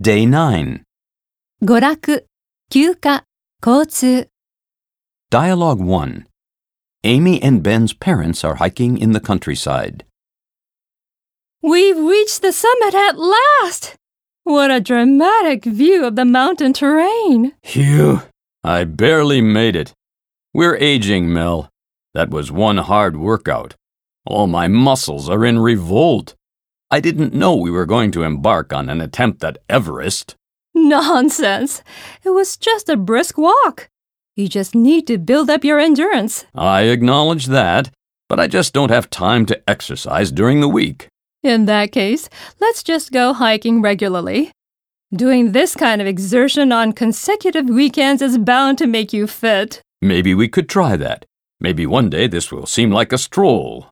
Day 9. 娯楽、休暇、交通。 Dialogue 1. Amy and Ben's parents are hiking in the countryside. We've reached the summit at last! What a dramatic view of the mountain terrain! Phew, I barely made it. We're aging, Mel. That was one hard workout. All my muscles are in revolt. I didn't know we were going to embark on an attempt at Everest. Nonsense! It was just a brisk walk. You just need to build up your endurance. I acknowledge that, but I just don't have time to exercise during the week. In that case, let's just go hiking regularly. Doing this kind of exertion on consecutive weekends is bound to make you fit. Maybe we could try that. Maybe one day this will seem like a stroll.